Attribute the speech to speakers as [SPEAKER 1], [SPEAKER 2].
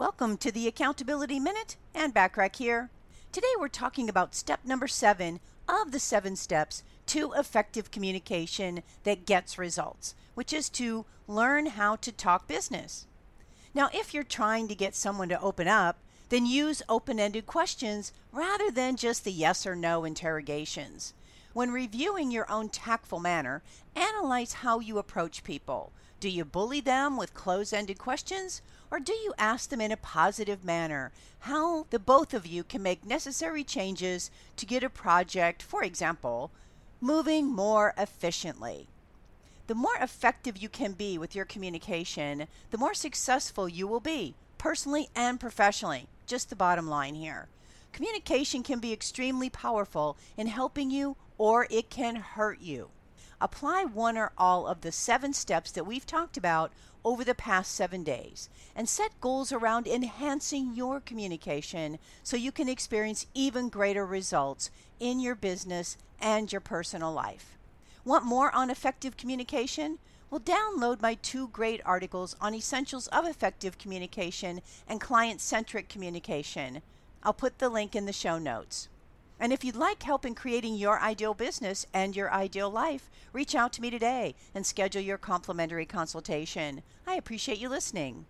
[SPEAKER 1] Welcome to the Accountability Minute Anne Bachrach here. Today we're talking about step number seven of the seven steps to effective communication that gets results, which is to learn how to talk business. Now, if you're trying to get someone to open up, then use open ended questions rather than just the yes or no interrogations. When reviewing your own tactful manner, analyze how you approach people. Do you bully them with close ended questions? Or do you ask them in a positive manner how the both of you can make necessary changes to get a project, for example, moving more efficiently? The more effective you can be with your communication, the more successful you will be, personally and professionally. Just the bottom line here. Communication can be extremely powerful in helping you or it can hurt you. Apply one or all of the seven steps that we've talked about over the past seven days and set goals around enhancing your communication so you can experience even greater results in your business and your personal life. Want more on effective communication? Well, download my two great articles on essentials of effective communication and client centric communication. I'll put the link in the show notes. And if you'd like help in creating your ideal business and your ideal life, reach out to me today and schedule your complimentary consultation. I appreciate you listening.